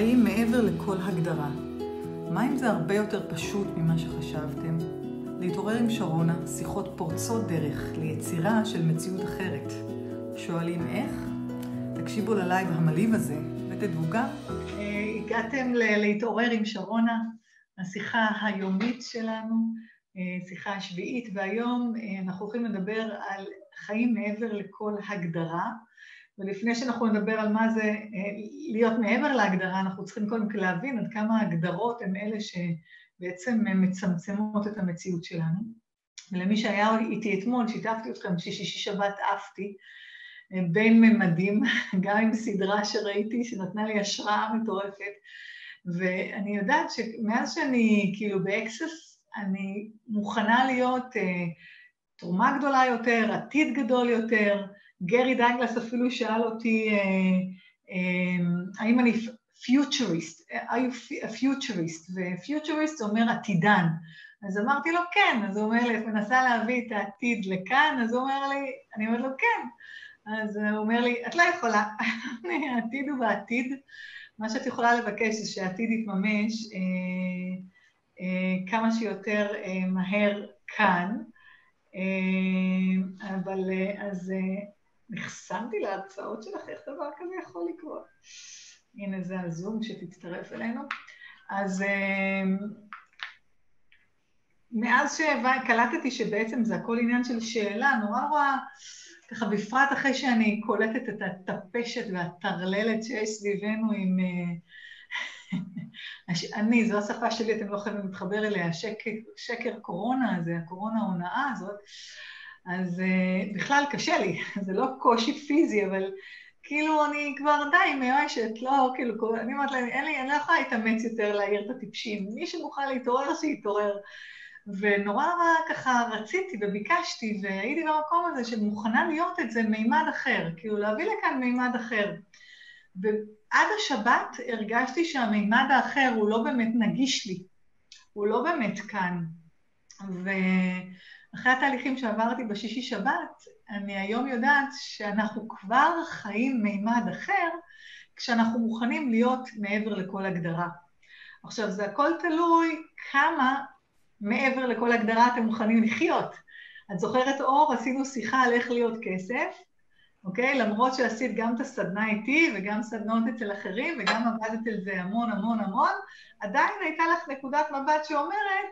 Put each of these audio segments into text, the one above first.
חיים מעבר לכל הגדרה. מה אם זה הרבה יותר פשוט ממה שחשבתם? להתעורר עם שרונה, שיחות פורצות דרך ליצירה של מציאות אחרת. שואלים איך? תקשיבו ללייב המלהיב הזה ותדעו גם. אה, הגעתם להתעורר עם שרונה, השיחה היומית שלנו, אה, שיחה השביעית, והיום אה, אנחנו הולכים לדבר על חיים מעבר לכל הגדרה. ולפני שאנחנו נדבר על מה זה אה, להיות מעבר להגדרה, אנחנו צריכים קודם כל להבין עד כמה ההגדרות הן אלה שבעצם מצמצמות את המציאות שלנו. ולמי שהיה איתי אתמול, שיתפתי אתכם ששישי שבת עפתי אה, בין ממדים, גם עם סדרה שראיתי שנתנה לי השראה מטורפת, ואני יודעת שמאז שאני כאילו באקסס, אני מוכנה להיות אה, תרומה גדולה יותר, עתיד גדול יותר, גרי דאגלס אפילו שאל אותי, אה, אה, האם אני futurist, are you a futurist? ו futurist זה אומר עתידן. אז אמרתי לו כן, אז הוא אומר לי, את מנסה להביא את העתיד לכאן? אז הוא אומר לי, אני אומרת לו כן. אז הוא אומר לי, את לא יכולה, העתיד הוא בעתיד. מה שאת יכולה לבקש זה שהעתיד יתממש אה, אה, כמה שיותר אה, מהר כאן. אה, אבל אה, אז... אה, נחסמתי להרצאות שלך, איך דבר כזה יכול לקרות? הנה זה הזום שתצטרף אלינו. אז אמ, מאז שקלטתי שבעצם זה הכל עניין של שאלה, נורא נורא, ככה בפרט אחרי שאני קולטת את הטפשת והטרללת שיש סביבנו עם... אה, אני, זו השפה שלי, אתם לא יכולים להתחבר אליה, שקר, שקר קורונה הזה, הקורונה ההונאה הזאת. אז uh, בכלל קשה לי, זה לא קושי פיזי, אבל כאילו אני כבר די מיואשת, לא, כאילו, אני אומרת להם, אין לי, אני לא יכולה להתאמץ יותר להעיר את הטיפשים, מי שמוכן להתעורר, שיתעורר. ונורא נורא ככה רציתי וביקשתי, והייתי במקום הזה שמוכנה להיות את זה מימד אחר, כאילו להביא לכאן מימד אחר. ועד השבת הרגשתי שהמימד האחר הוא לא באמת נגיש לי, הוא לא באמת כאן. ו... אחרי התהליכים שעברתי בשישי שבת, אני היום יודעת שאנחנו כבר חיים מימד אחר כשאנחנו מוכנים להיות מעבר לכל הגדרה. עכשיו, זה הכל תלוי כמה מעבר לכל הגדרה אתם מוכנים לחיות. את זוכרת, אור, עשינו שיחה על איך להיות כסף, אוקיי? למרות שעשית גם את הסדנה איתי וגם סדנות אצל אחרים וגם עבדת על זה המון המון המון, עדיין הייתה לך נקודת מבט שאומרת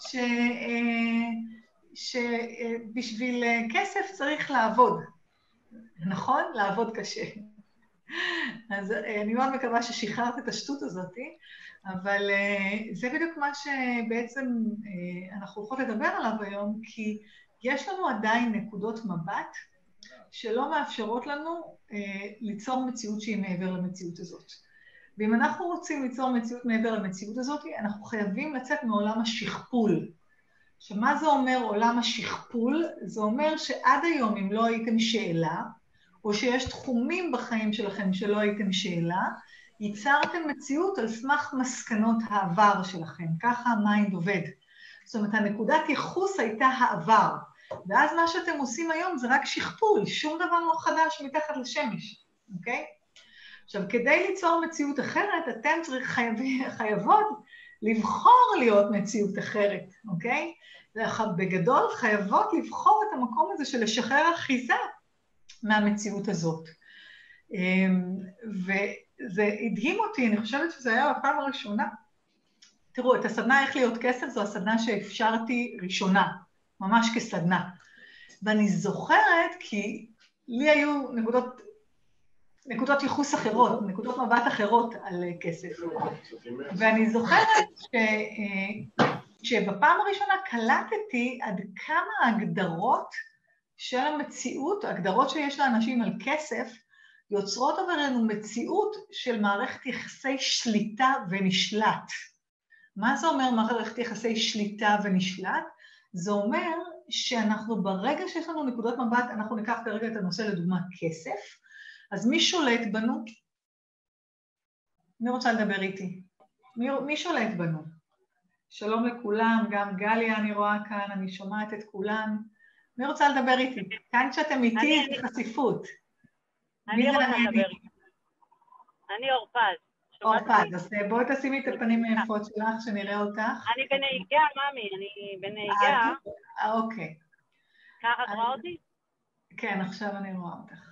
ש... אה, שבשביל אה, כסף צריך לעבוד, נכון? לעבוד קשה. אז אה, אני מאוד מקווה ששחררת את השטות הזאת, אבל אה, זה בדיוק מה שבעצם אנחנו הולכות לדבר עליו היום, כי יש לנו עדיין נקודות מבט שלא מאפשרות לנו ליצור מציאות שהיא מעבר למציאות הזאת. ואם אנחנו רוצים ליצור מציאות מעבר למציאות הזאת, אנחנו חייבים לצאת מעולם השכפול. שמה זה אומר עולם השכפול? זה אומר שעד היום אם לא הייתם שאלה, או שיש תחומים בחיים שלכם שלא הייתם שאלה, ייצרתם מציאות על סמך מסקנות העבר שלכם. ככה ה mind עובד. זאת אומרת, הנקודת ייחוס הייתה העבר, ואז מה שאתם עושים היום זה רק שכפול, שום דבר לא חדש מתחת לשמש, אוקיי? עכשיו, כדי ליצור מציאות אחרת, אתם צריך, חייב, חייבות לבחור להיות מציאות אחרת, אוקיי? בגדול חייבות לבחור את המקום הזה של לשחרר אחיזה מהמציאות הזאת. אמ, וזה הדהים אותי, אני חושבת שזה היה בפעם הראשונה. תראו, את הסדנה איך להיות כסף זו הסדנה שאפשרתי ראשונה, ממש כסדנה. ואני זוכרת כי לי היו נקודות נקודות ייחוס אחרות, נקודות מבט אחרות על כסף. ואני זוכרת ש... שבפעם הראשונה קלטתי עד כמה ההגדרות של המציאות, הגדרות שיש לאנשים על כסף, יוצרות עברנו מציאות של מערכת יחסי שליטה ונשלט. מה זה אומר מערכת יחסי שליטה ונשלט? זה אומר שאנחנו ברגע שיש לנו נקודות מבט, אנחנו ניקח כרגע את הנושא לדוגמה כסף, אז מי שולט בנו? מי רוצה לדבר איתי? מי, מי שולט בנו? שלום לכולם, גם גליה אני רואה כאן, אני שומעת את כולן. מי רוצה לדבר איתי? כאן כשאתם איתי זה חשיפות. אני רוצה לדבר. אני אורפז, אורפז, אז אה, בואי תשימי את הפנים היפות שלך, שנראה אותך. אני בנהיגה, ממי, אני בנהיגה. אה, אוקיי. ככה את רואה אותי? כן, עכשיו אני רואה אותך.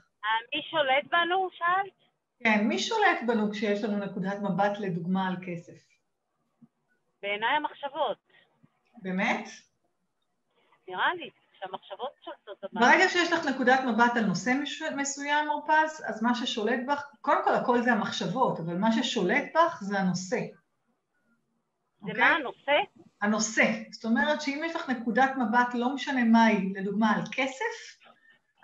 מי שולט בנו, שאלת? כן, מי שולט בנו כשיש לנו נקודת מבט לדוגמה על כסף? בעיניי המחשבות. באמת? נראה לי. שהמחשבות שולטות בנו. ברגע שיש לך נקודת מבט על נושא מסוים, אורפז, אז מה ששולט בך, קודם כל הכל זה המחשבות, אבל מה ששולט בך זה הנושא. זה okay? מה אוקיי? הנושא? הנושא. זאת אומרת שאם יש לך נקודת מבט, לא משנה מה היא, לדוגמה על כסף,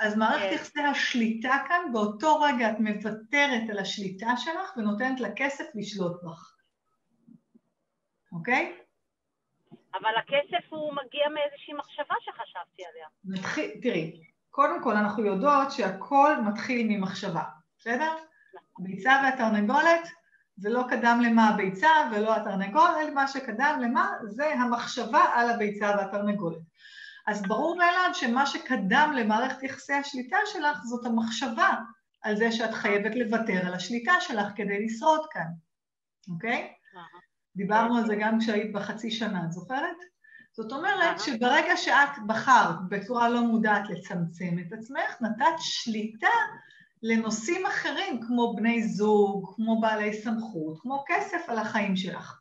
אז מערכת כן. יחסי השליטה כאן, באותו רגע את מוותרת על השליטה שלך ונותנת לכסף לשלוט בך. אוקיי? אבל הכסף הוא מגיע מאיזושהי מחשבה שחשבתי עליה. מתחיל, תראי, קודם כל אנחנו יודעות שהכל מתחיל ממחשבה, בסדר? הביצה והתרנגולת זה לא קדם למה הביצה ולא התרנגולת, מה שקדם למה זה המחשבה על הביצה והתרנגולת. אז ברור מאליו שמה שקדם למערכת יחסי השליטה שלך זאת המחשבה על זה שאת חייבת לוותר על השליטה שלך כדי לשרוד כאן, אוקיי? דיברנו על זה גם כשהיית בחצי שנה, את זוכרת? זאת אומרת שברגע שאת בחרת בצורה לא מודעת לצמצם את עצמך, נתת שליטה לנושאים אחרים כמו בני זוג, כמו בעלי סמכות, כמו כסף על החיים שלך.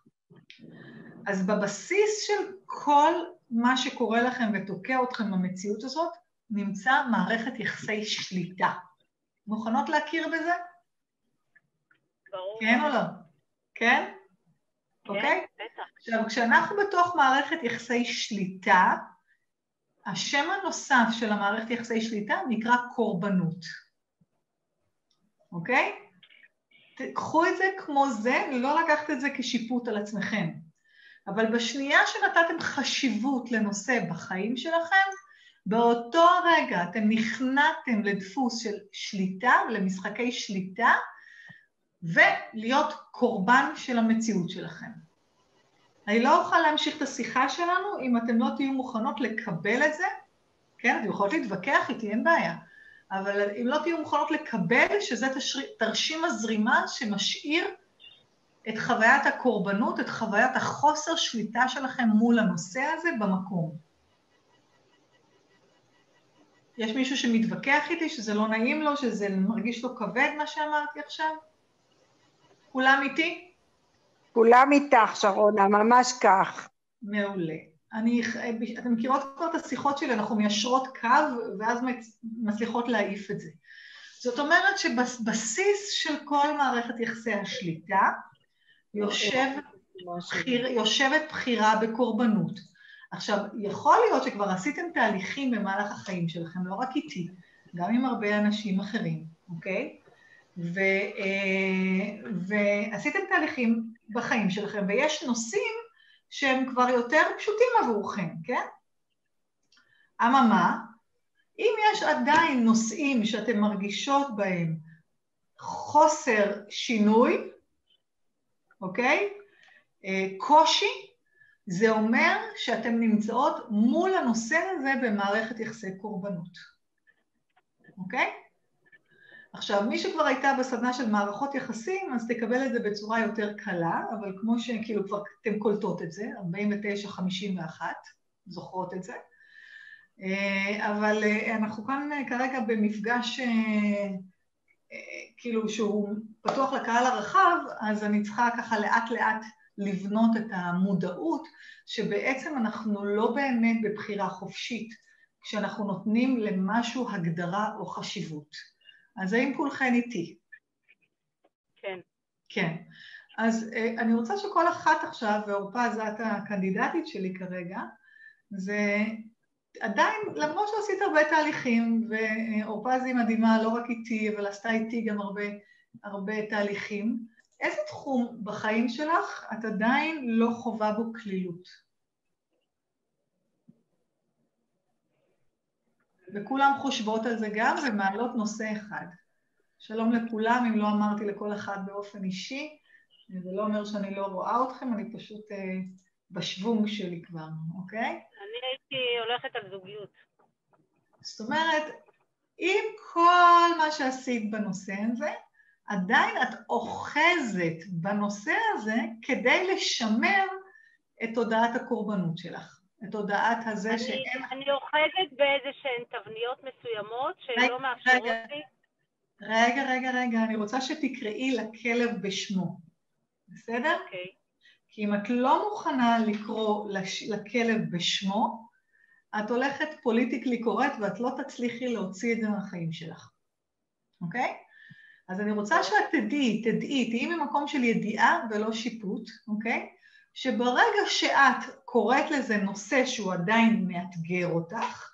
אז בבסיס של כל מה שקורה לכם ותוקע אתכם במציאות הזאת, נמצא מערכת יחסי שליטה. מוכנות להכיר בזה? ברור. כן או לא? כן? אוקיי? כן, בטח. עכשיו, כשאנחנו בתוך מערכת יחסי שליטה, השם הנוסף של המערכת יחסי שליטה נקרא קורבנות, אוקיי? קחו את זה כמו זה, לא לקחת את זה כשיפוט על עצמכם. אבל בשנייה שנתתם חשיבות לנושא בחיים שלכם, באותו רגע אתם נכנעתם לדפוס של שליטה, למשחקי שליטה, ולהיות קורבן של המציאות שלכם. אני לא אוכל להמשיך את השיחה שלנו אם אתם לא תהיו מוכנות לקבל את זה, כן, אתם יכולות להתווכח איתי, אין בעיה, אבל אם לא תהיו מוכנות לקבל שזה תרשים הזרימה שמשאיר את חוויית הקורבנות, את חוויית החוסר שליטה שלכם מול הנושא הזה במקום. יש מישהו שמתווכח איתי, שזה לא נעים לו, שזה מרגיש לו כבד מה שאמרתי עכשיו? כולם איתי? כולם איתך, שרונה, ממש כך. מעולה. אני, אתן מכירות כבר את השיחות שלי, אנחנו מיישרות קו, ואז מצליחות להעיף את זה. זאת אומרת שבבסיס של כל מערכת יחסי השליטה יושב, בחיר, יושבת בחירה בקורבנות. עכשיו, יכול להיות שכבר עשיתם תהליכים במהלך החיים שלכם, לא רק איתי, גם עם הרבה אנשים אחרים, אוקיי? ו, אה, ועשיתם תהליכים בחיים שלכם, ויש נושאים שהם כבר יותר פשוטים עבורכם, כן? אממה, אם יש עדיין נושאים שאתם מרגישות בהם חוסר שינוי, אוקיי? אה, קושי, זה אומר שאתן נמצאות מול הנושא הזה במערכת יחסי קורבנות, אוקיי? עכשיו, מי שכבר הייתה בסדנה של מערכות יחסים, אז תקבל את זה בצורה יותר קלה, אבל כמו שכאילו כבר אתן קולטות את זה, 49-51, זוכרות את זה. אה, אבל אה, אנחנו כאן כרגע במפגש כאילו שהוא פתוח לקהל הרחב, אז אני צריכה ככה לאט לאט לבנות את המודעות שבעצם אנחנו לא באמת בבחירה חופשית כשאנחנו נותנים למשהו הגדרה או חשיבות. אז האם כולכן איתי? כן. כן. אז אה, אני רוצה שכל אחת עכשיו, ועורפה זאת הקנדידטית שלי כרגע, זה עדיין, למרות שעשית הרבה תהליכים, ועורפה היא מדהימה לא רק איתי, אבל עשתה איתי גם הרבה, הרבה תהליכים, איזה תחום בחיים שלך את עדיין לא חווה בו כלילות? וכולם חושבות על זה גם ומעלות נושא אחד. שלום לכולם, אם לא אמרתי לכל אחד באופן אישי, זה לא אומר שאני לא רואה אתכם, אני פשוט אה, בשוונג שלי כבר, אוקיי? אני הייתי הולכת על זוגיות. זאת אומרת, עם כל מה שעשית בנושא הזה, עדיין את אוחזת בנושא הזה כדי לשמר את תודעת הקורבנות שלך. את תודעת הזה אני, שאין... אני אוחזת באיזה שהן תבניות מסוימות שלא מאפשרות רגע. לי. רגע, רגע, רגע, אני רוצה שתקראי לכלב בשמו, בסדר? אוקיי. כי אם את לא מוכנה לקרוא לש... לכלב בשמו, את הולכת פוליטיקלי קורט ואת לא תצליחי להוציא את זה מהחיים שלך, אוקיי? אז אני רוצה שאת תדעי, תדעי, תהיי ממקום של ידיעה ולא שיפוט, אוקיי? שברגע שאת קוראת לזה נושא שהוא עדיין מאתגר אותך,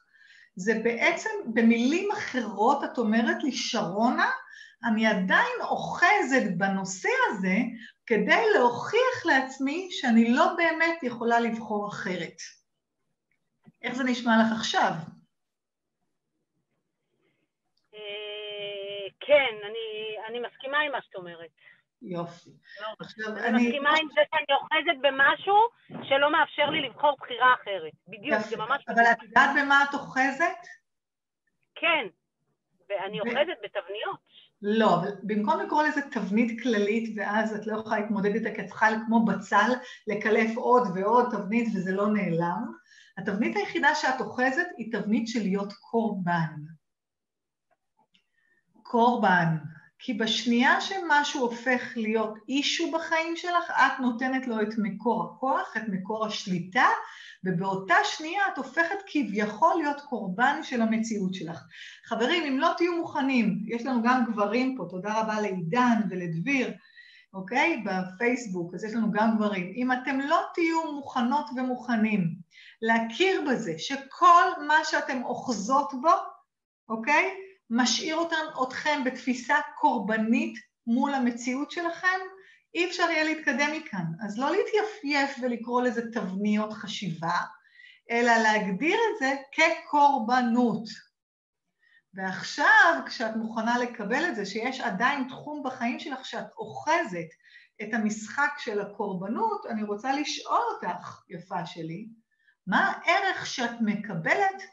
זה בעצם, במילים אחרות את אומרת לי, שרונה, אני עדיין אוחזת בנושא הזה כדי להוכיח לעצמי שאני לא באמת יכולה לבחור אחרת. איך זה נשמע לך עכשיו? אה, כן, אני, אני מסכימה עם מה שאת אומרת. יופי. לא, עכשיו, אני אני... מסכימה עם זה שאני אוחזת במשהו שלא מאפשר לי לבחור בחירה אחרת. בדיוק, זה יופי. ממש... אבל את יודעת במה את אוחזת? כן, ואני ו- אוחזת בתבניות. לא, אבל במקום לקרוא לזה תבנית כללית, ואז את לא יכולה להתמודד איתה, כי את צריכה כמו בצל לקלף עוד ועוד תבנית וזה לא נעלם, התבנית היחידה שאת אוחזת היא תבנית של להיות קורבן. קורבן. כי בשנייה שמשהו הופך להיות אישו בחיים שלך, את נותנת לו את מקור הכוח, את מקור השליטה, ובאותה שנייה את הופכת כביכול להיות קורבן של המציאות שלך. חברים, אם לא תהיו מוכנים, יש לנו גם גברים פה, תודה רבה לעידן ולדביר, אוקיי? בפייסבוק, אז יש לנו גם גברים. אם אתם לא תהיו מוכנות ומוכנים להכיר בזה שכל מה שאתם אוחזות בו, אוקיי? משאיר אותם, אתכם בתפיסה קורבנית מול המציאות שלכם, אי אפשר יהיה להתקדם מכאן. אז לא להתייפייף ולקרוא לזה תבניות חשיבה, אלא להגדיר את זה כקורבנות. ועכשיו, כשאת מוכנה לקבל את זה, שיש עדיין תחום בחיים שלך שאת אוחזת את המשחק של הקורבנות, אני רוצה לשאול אותך, יפה שלי, מה הערך שאת מקבלת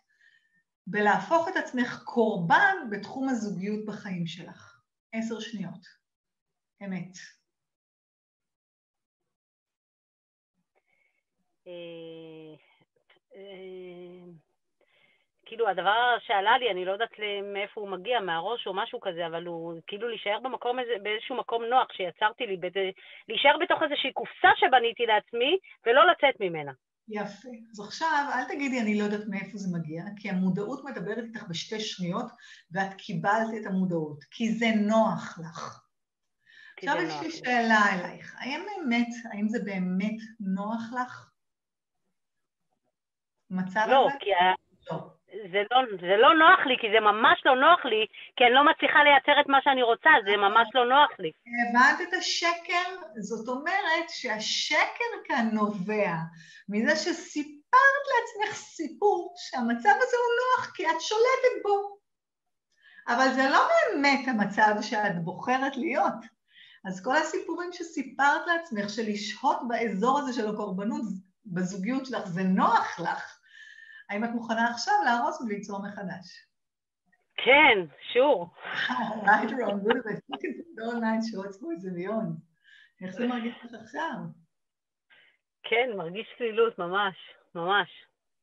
בלהפוך את עצמך קורבן בתחום הזוגיות בחיים שלך? עשר שניות. אמת. אה, אה, כאילו הדבר שעלה לי, אני לא יודעת מאיפה הוא מגיע, מהראש או משהו כזה, אבל הוא כאילו להישאר במקום הזה, באיזשהו מקום נוח שיצרתי לי, להישאר בתוך איזושהי קופסה שבניתי לעצמי ולא לצאת ממנה. יפה. אז עכשיו, אל תגידי אני לא יודעת מאיפה זה מגיע, כי המודעות מדברת איתך בשתי שניות, ואת קיבלת את המודעות, כי זה נוח לך. עכשיו יש לי. שאלה אלייך, האם באמת, האם זה באמת נוח לך? מצב לא, הזה? כי ה- לא. זה לא, זה לא נוח לי, כי זה ממש לא נוח לי, כי אני לא מצליחה לייצר את מה שאני רוצה, זה ממש לא נוח לי. הבנת את השקר? זאת אומרת שהשקר כאן נובע מזה שסיפרת לעצמך סיפור שהמצב הזה הוא נוח כי את שולטת בו. אבל זה לא באמת המצב שאת בוחרת להיות. אז כל הסיפורים שסיפרת לעצמך של לשהות באזור הזה של הקורבנות בזוגיות שלך, זה נוח לך. האם את מוכנה עכשיו להרוס וליצור מחדש? כן, שור. it, fucking all night shorts boys וביון. איך זה מרגיש לך עכשיו? כן, מרגיש צלילות, ממש, ממש.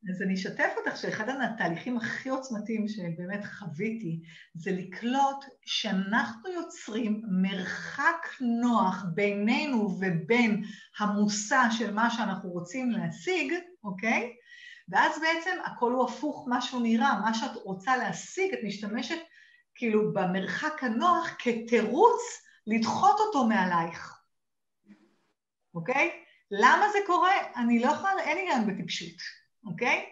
אז אני אשתף אותך שאחד התהליכים הכי עוצמתיים שבאמת חוויתי זה לקלוט שאנחנו יוצרים מרחק נוח בינינו ובין המושא של מה שאנחנו רוצים להשיג, אוקיי? ואז בעצם הכל הוא הפוך מה שהוא נראה, מה שאת רוצה להשיג, את משתמשת כאילו במרחק הנוח כתירוץ לדחות אותו מעלייך, אוקיי? למה זה קורה? אני לא יכולה, אין גם בטיפשות. אוקיי?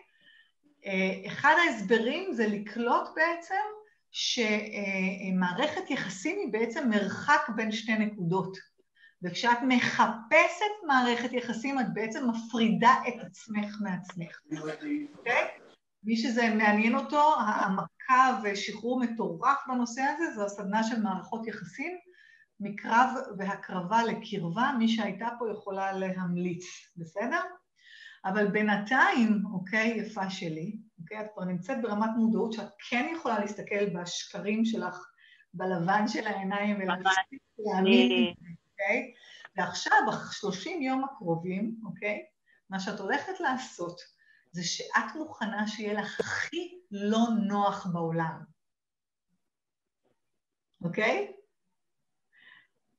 אה, אחד ההסברים זה לקלוט בעצם שמערכת יחסים היא בעצם מרחק בין שתי נקודות. וכשאת מחפשת מערכת יחסים, את בעצם מפרידה את עצמך מעצמך, אוקיי? מי שזה מעניין אותו, העמקה ושחרור מטורף בנושא הזה, זו הסדנה של מערכות יחסים, מקרב והקרבה לקרבה, מי שהייתה פה יכולה להמליץ, בסדר? אבל בינתיים, אוקיי, יפה שלי, אוקיי, את כבר נמצאת ברמת מודעות שאת כן יכולה להסתכל בשקרים שלך בלבן של העיניים להאמין, אוקיי? ועכשיו, בשלושים יום הקרובים, אוקיי? מה שאת הולכת לעשות זה שאת מוכנה שיהיה לך הכי לא נוח בעולם, אוקיי?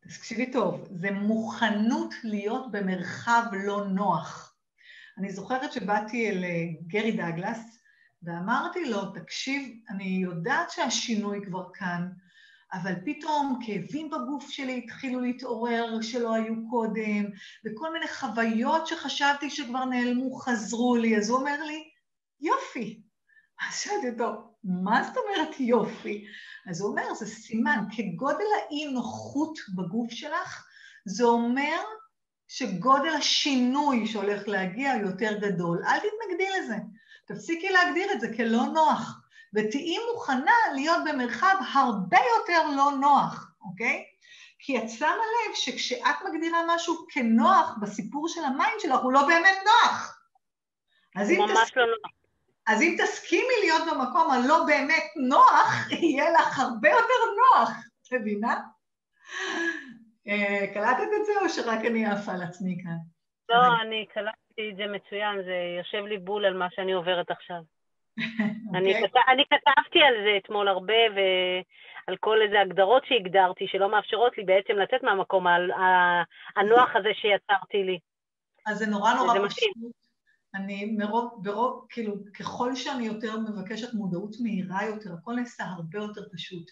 תקשיבי טוב, זה מוכנות להיות במרחב לא נוח. אני זוכרת שבאתי אל אה, גרי דאגלס ואמרתי לו, תקשיב, אני יודעת שהשינוי כבר כאן, אבל פתאום כאבים בגוף שלי התחילו להתעורר שלא היו קודם, וכל מיני חוויות שחשבתי שכבר נעלמו חזרו לי, אז הוא אומר לי, יופי. אז שאלתי אותו, מה זאת אומרת יופי? אז הוא אומר, זה סימן, כגודל האי-נוחות בגוף שלך, זה אומר שגודל השינוי שהולך להגיע יותר גדול. אל תתנגדי לזה. תפסיקי להגדיר את זה כלא נוח, ותהיי מוכנה להיות במרחב הרבה יותר לא נוח, אוקיי? כי את שמה לב שכשאת מגדירה משהו כנוח בסיפור של ה mind שלך, הוא לא באמת נוח. אז אם, תס... לא נוח. אז אם תסכימי להיות במקום הלא באמת נוח, יהיה לך הרבה יותר נוח, את מבינה? אה, קלטת את זה או שרק אני עפה על עצמי כאן? לא, אני קלטתי את זה מצוין, זה יושב לי בול על מה שאני עוברת עכשיו. אני, אוקיי. כת... אני כתבתי על זה אתמול הרבה, ועל כל איזה הגדרות שהגדרתי, שלא מאפשרות לי בעצם לצאת מהמקום הנוח הזה שיצרתי לי. אז זה נורא נורא פשוט. אני מרוב, ברוב, כאילו, ככל שאני יותר מבקשת מודעות מהירה יותר, הכל נעשה הרבה יותר פשוט.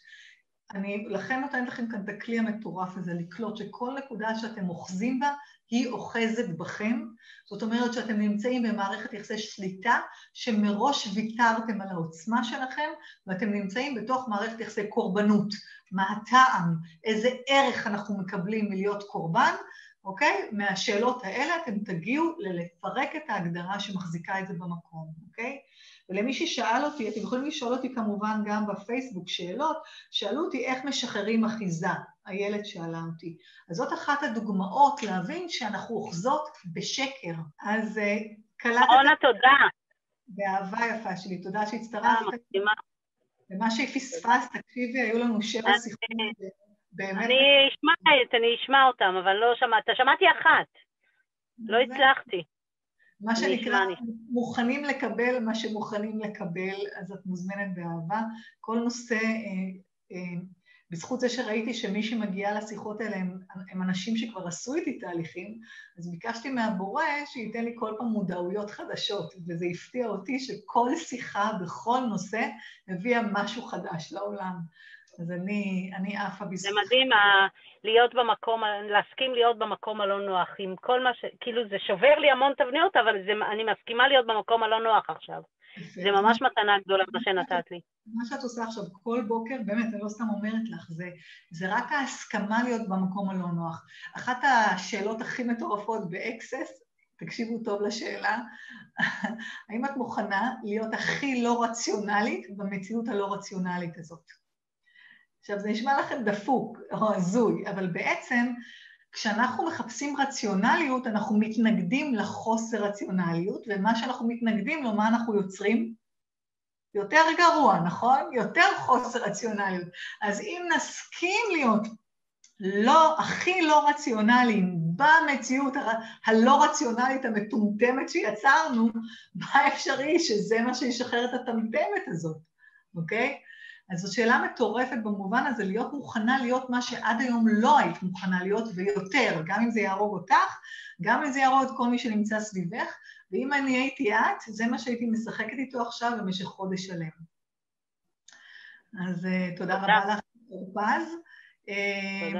אני לכן נותנת לכם כאן את הכלי המטורף הזה, לקלוט שכל נקודה שאתם אוחזים בה, היא אוחזת בכם. זאת אומרת שאתם נמצאים במערכת יחסי שליטה, שמראש ויתרתם על העוצמה שלכם, ואתם נמצאים בתוך מערכת יחסי קורבנות. מה הטעם? איזה ערך אנחנו מקבלים מלהיות קורבן? אוקיי? מהשאלות האלה אתם תגיעו ללפרק את ההגדרה שמחזיקה את זה במקום, אוקיי? ולמי ששאל אותי, אתם יכולים לשאול אותי כמובן גם בפייסבוק שאלות, שאלו אותי איך משחררים אחיזה, הילד שאלה אותי. אז זאת אחת הדוגמאות להבין שאנחנו אוחזות בשקר. אז אה, קלטת... רונה, תודה. באהבה יפה שלי, תודה שהצטרפת. ומה שפספסת, תקשיבי, היו לנו שבע שיחות. באמת? אני אשמע, אני אשמע אותם, אבל לא שמעת. שמעתי אחת. לא הצלחתי. מה שנקרא, מוכנים לקבל מה שמוכנים לקבל, אז את מוזמנת באהבה. כל נושא, אה, אה, בזכות זה שראיתי שמי שמגיע לשיחות האלה הם, הם אנשים שכבר עשו איתי תהליכים, אז ביקשתי מהבורא שייתן לי כל פעם מודעויות חדשות, וזה הפתיע אותי שכל שיחה בכל נושא הביאה משהו חדש לעולם. אז אני, אני עפה בזכות. זה מדהים להיות במקום, להסכים להיות במקום הלא נוח, עם כל מה ש... כאילו זה שובר לי המון תבניות, אבל זה, אני מסכימה להיות במקום הלא נוח עכשיו. זה ממש מתנה גדולה מה שנתת לי. מה שאת עושה עכשיו כל בוקר, באמת, אני לא סתם אומרת לך, זה, זה רק ההסכמה להיות במקום הלא נוח. אחת השאלות הכי מטורפות ב Access, תקשיבו טוב לשאלה, האם את מוכנה להיות הכי לא רציונלית במציאות הלא רציונלית הזאת? עכשיו, זה נשמע לכם דפוק או הזוי, אבל בעצם כשאנחנו מחפשים רציונליות, אנחנו מתנגדים לחוסר רציונליות, ומה שאנחנו מתנגדים לו, מה אנחנו יוצרים? יותר גרוע, נכון? יותר חוסר רציונליות. אז אם נסכים להיות לא, הכי לא רציונליים במציאות הלא רציונלית המטומטמת שיצרנו, מה אפשרי שזה מה שישחרר את הטמטמת הזאת, אוקיי? אז זו שאלה מטורפת במובן הזה, להיות מוכנה להיות מה שעד היום לא היית מוכנה להיות, ויותר, גם אם זה יהרוג אותך, גם אם זה יהרוג את כל מי שנמצא סביבך, ואם אני הייתי את, זה מה שהייתי משחקת איתו עכשיו במשך חודש שלם. אז uh, תודה רבה לך, אורפז. Uh,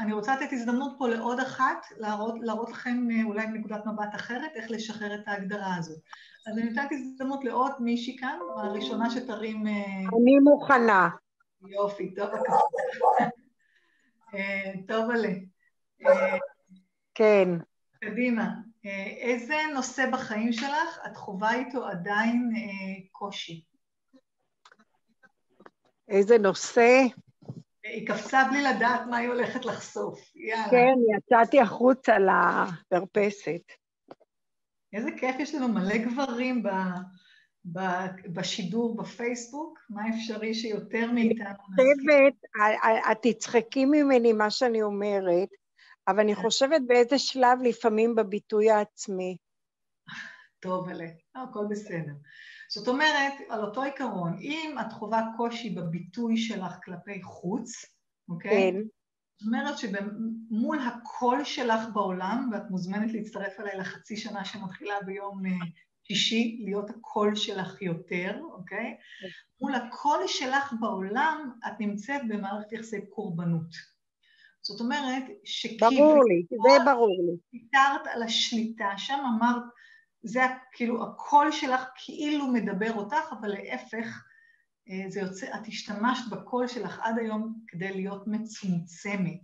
אני רוצה לתת הזדמנות פה לעוד אחת, להראות, להראות לכם uh, אולי מנקודת מבט אחרת איך לשחרר את ההגדרה הזאת. אז אני נותנת הזדמנות לעוד מישהי כאן, הראשונה שתרים... אה, אני מוכנה. יופי, טוב, אה, טוב עלה. אה, כן. קדימה. איזה נושא בחיים שלך את חווה איתו עדיין קושי? איזה נושא? היא קפצה בלי לדעת מה היא הולכת לחשוף. יאללה. כן, יצאתי החוצה לפרפסת. איזה כיף, יש לנו מלא גברים בשידור בפייסבוק? מה אפשרי שיותר מאיתנו? חושבת, את תצחקי ממני מה שאני אומרת, אבל אני חושבת באיזה שלב לפעמים בביטוי העצמי. טוב, אלה, הכל בסדר. זאת אומרת, על אותו עיקרון, אם את חווה קושי בביטוי שלך כלפי חוץ, אוקיי? כן. זאת אומרת שמול הקול שלך בעולם, ואת מוזמנת להצטרף אליי לחצי שנה שמתחילה ביום אה, שישי, להיות הקול שלך יותר, אוקיי? כן. מול הקול שלך בעולם, את נמצאת במערכת יחסי קורבנות. זאת אומרת שכאילו... ברור לי, זה ברור לי. ויתרת על השליטה, שם אמרת, זה כאילו הקול שלך כאילו מדבר אותך, אבל להפך, אה, זה יוצא, את השתמשת בקול שלך עד היום כדי להיות מצומצמת.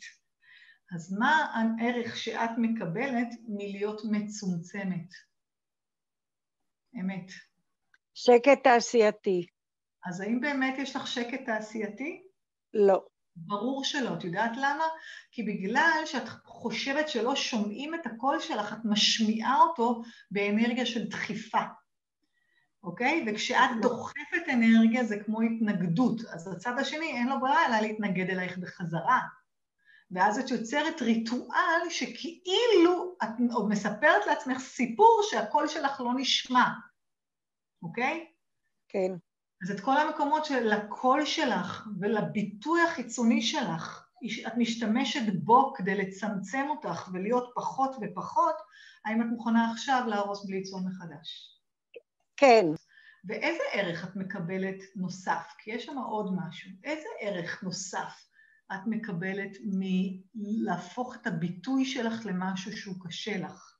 אז מה הערך שאת מקבלת מלהיות מצומצמת? אמת. שקט תעשייתי. אז האם באמת יש לך שקט תעשייתי? לא. ברור שלא. את יודעת למה? כי בגלל שאת חושבת שלא שומעים את הקול שלך, את משמיעה אותו באנרגיה של דחיפה. אוקיי? וכשאת דוחפת אנרגיה זה כמו התנגדות, אז הצד השני אין לו ברירה אלא להתנגד אלייך בחזרה. ואז את יוצרת ריטואל שכאילו את עוד מספרת לעצמך סיפור שהקול שלך לא נשמע, אוקיי? כן. אז את כל המקומות של הקול שלך ולביטוי החיצוני שלך, את משתמשת בו כדי לצמצם אותך ולהיות פחות ופחות, האם את מוכנה עכשיו להרוס בלי ליצור מחדש? כן. ואיזה ערך את מקבלת נוסף? כי יש שם עוד משהו. איזה ערך נוסף את מקבלת מלהפוך את הביטוי שלך למשהו שהוא קשה לך?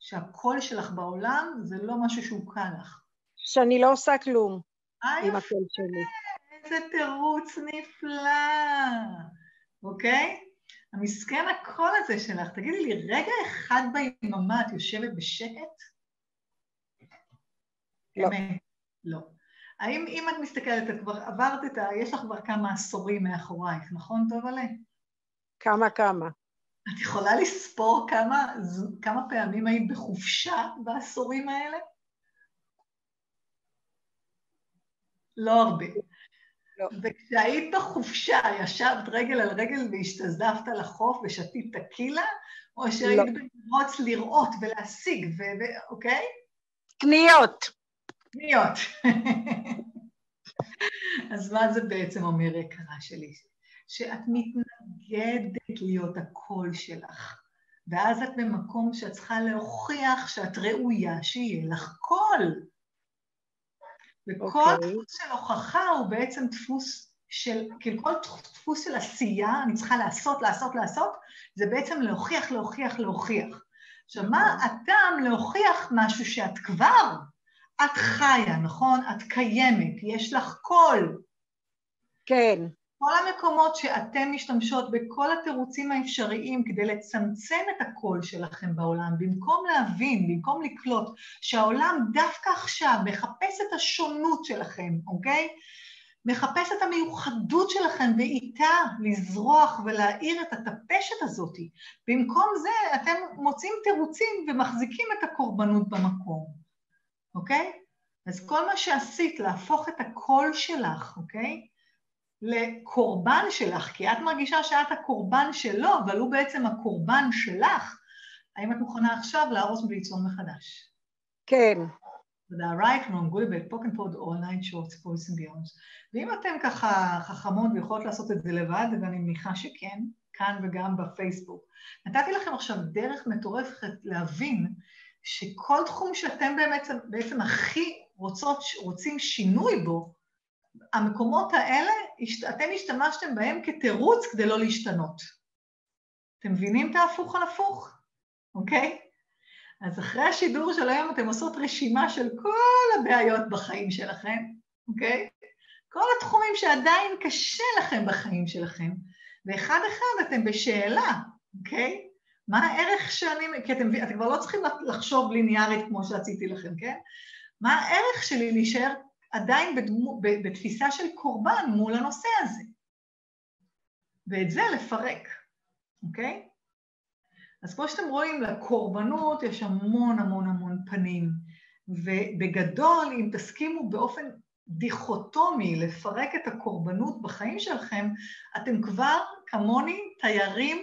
שהקול שלך בעולם זה לא משהו שהוא קל לך. שאני לא עושה כלום עם הקול שלי. איזה תירוץ נפלא, אוקיי? המסכן הקול הזה שלך, תגידי לי, רגע אחד ביממה את יושבת בשקט? לא. לא. האם אם את מסתכלת, את כבר עברת את ה... יש לך כבר כמה עשורים מאחורייך, נכון, טוב עלה? כמה כמה. את יכולה לספור כמה, כמה פעמים היית בחופשה בעשורים האלה? לא הרבה. לא. וכשהיית בחופשה, ישבת רגל על רגל והשתזפת לחוף ושתית טקילה, או שהיית לא. במרוץ לראות ולהשיג, ו... אוקיי? קניות. קניות. אז מה זה בעצם אומר, יקרה שלי? שאת מתנגדת להיות הקול שלך, ואז את במקום שאת צריכה להוכיח שאת ראויה שיהיה לך קול. וכל okay. אוקיי. דפוס של הוכחה הוא בעצם דפוס של, כאילו כל דפוס של עשייה, אני צריכה לעשות, לעשות, לעשות, זה בעצם להוכיח, להוכיח, להוכיח. עכשיו, מה נכון. הטעם להוכיח משהו שאת כבר את חיה, נכון? את קיימת, יש לך קול. כן. כל המקומות שאתן משתמשות בכל התירוצים האפשריים כדי לצמצם את הקול שלכם בעולם, במקום להבין, במקום לקלוט שהעולם דווקא עכשיו מחפש את השונות שלכם, אוקיי? מחפש את המיוחדות שלכם ואיתה לזרוח ולהאיר את הטפשת הזאת. במקום זה אתם מוצאים תירוצים ומחזיקים את הקורבנות במקום. אוקיי? אז כל מה שעשית, להפוך את הקול שלך, אוקיי? לקורבן שלך, כי את מרגישה שאת הקורבן שלו, אבל הוא בעצם הקורבן שלך, האם את מוכנה עכשיו להרוס וליצור מחדש? כן. תודה. and pod, all night shorts, voice and beyond. ואם אתם ככה חכמות ויכולות לעשות את זה לבד, ואני מניחה שכן, כאן וגם בפייסבוק. נתתי לכם עכשיו דרך מטורפת להבין שכל תחום שאתם באמת, בעצם הכי רוצות, רוצים שינוי בו, המקומות האלה, אתם השתמשתם בהם כתירוץ כדי לא להשתנות. אתם מבינים את ההפוך על הפוך? אוקיי? אז אחרי השידור של היום אתם עושות רשימה של כל הבעיות בחיים שלכם, אוקיי? כל התחומים שעדיין קשה לכם בחיים שלכם, ואחד אחד אתם בשאלה, אוקיי? מה הערך שאני, כי אתם, אתם כבר לא צריכים לחשוב ליניארית כמו שעשיתי לכם, כן? מה הערך שלי להישאר עדיין בדמו, בתפיסה של קורבן מול הנושא הזה? ואת זה לפרק, אוקיי? אז כמו שאתם רואים, לקורבנות יש המון המון המון פנים. ובגדול, אם תסכימו באופן דיכוטומי לפרק את הקורבנות בחיים שלכם, אתם כבר כמוני תיירים,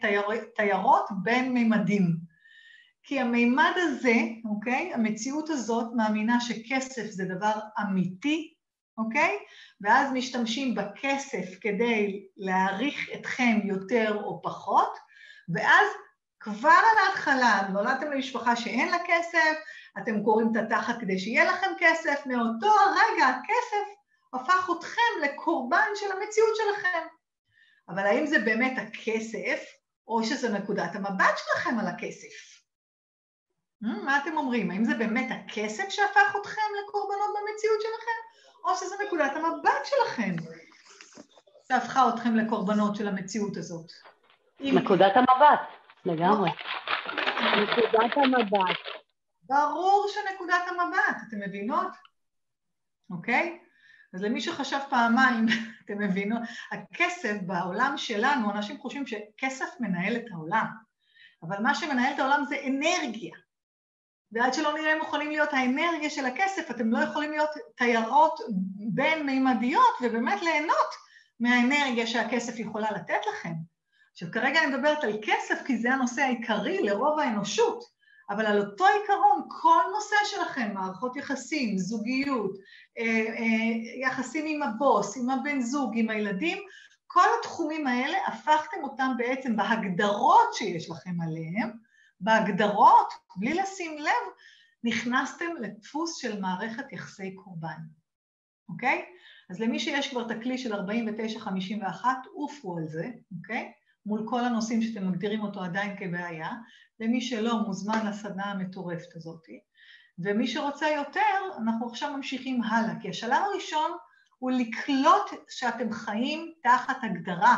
תייר, תיירות בין מימדים. כי המימד הזה, אוקיי, המציאות הזאת מאמינה שכסף זה דבר אמיתי, אוקיי? ואז משתמשים בכסף כדי להעריך אתכם יותר או פחות, ואז כבר על ההתחלה נולדתם למשפחה שאין לה כסף, אתם קוראים את התחת כדי שיהיה לכם כסף, מאותו הרגע הכסף הפך אתכם לקורבן של המציאות שלכם. אבל האם זה באמת הכסף, או שזה נקודת המבט שלכם על הכסף? Hmm, מה אתם אומרים? האם זה באמת הכסף שהפך אתכם לקורבנות במציאות שלכם, או שזה נקודת המבט שלכם שהפכה אתכם לקורבנות של המציאות הזאת? נקודת המבט, לגמרי. נקודת המבט. ברור שנקודת המבט, אתם מבינות? אוקיי? אז למי שחשב פעמיים, אתם מבינות, הכסף בעולם שלנו, אנשים חושבים שכסף מנהל את העולם, אבל מה שמנהל את העולם זה אנרגיה. ועד שלא נראה מוכנים להיות האנרגיה של הכסף, אתם לא יכולים להיות תיירות בין-מימדיות ובאמת ליהנות מהאנרגיה שהכסף יכולה לתת לכם. עכשיו, כרגע אני מדברת על כסף כי זה הנושא העיקרי לרוב האנושות. אבל על אותו עיקרון, כל נושא שלכם, מערכות יחסים, זוגיות, אה, אה, יחסים עם הבוס, עם הבן זוג, עם הילדים, כל התחומים האלה הפכתם אותם בעצם בהגדרות שיש לכם עליהם, בהגדרות, בלי לשים לב, נכנסתם לדפוס של מערכת יחסי קורבן, אוקיי? אז למי שיש כבר את הכלי של 49-51, עופו על זה, אוקיי? מול כל הנושאים שאתם מגדירים אותו עדיין כבעיה, למי שלא מוזמן לסדנה המטורפת הזאת. ומי שרוצה יותר, אנחנו עכשיו ממשיכים הלאה, כי השלב הראשון הוא לקלוט שאתם חיים תחת הגדרה.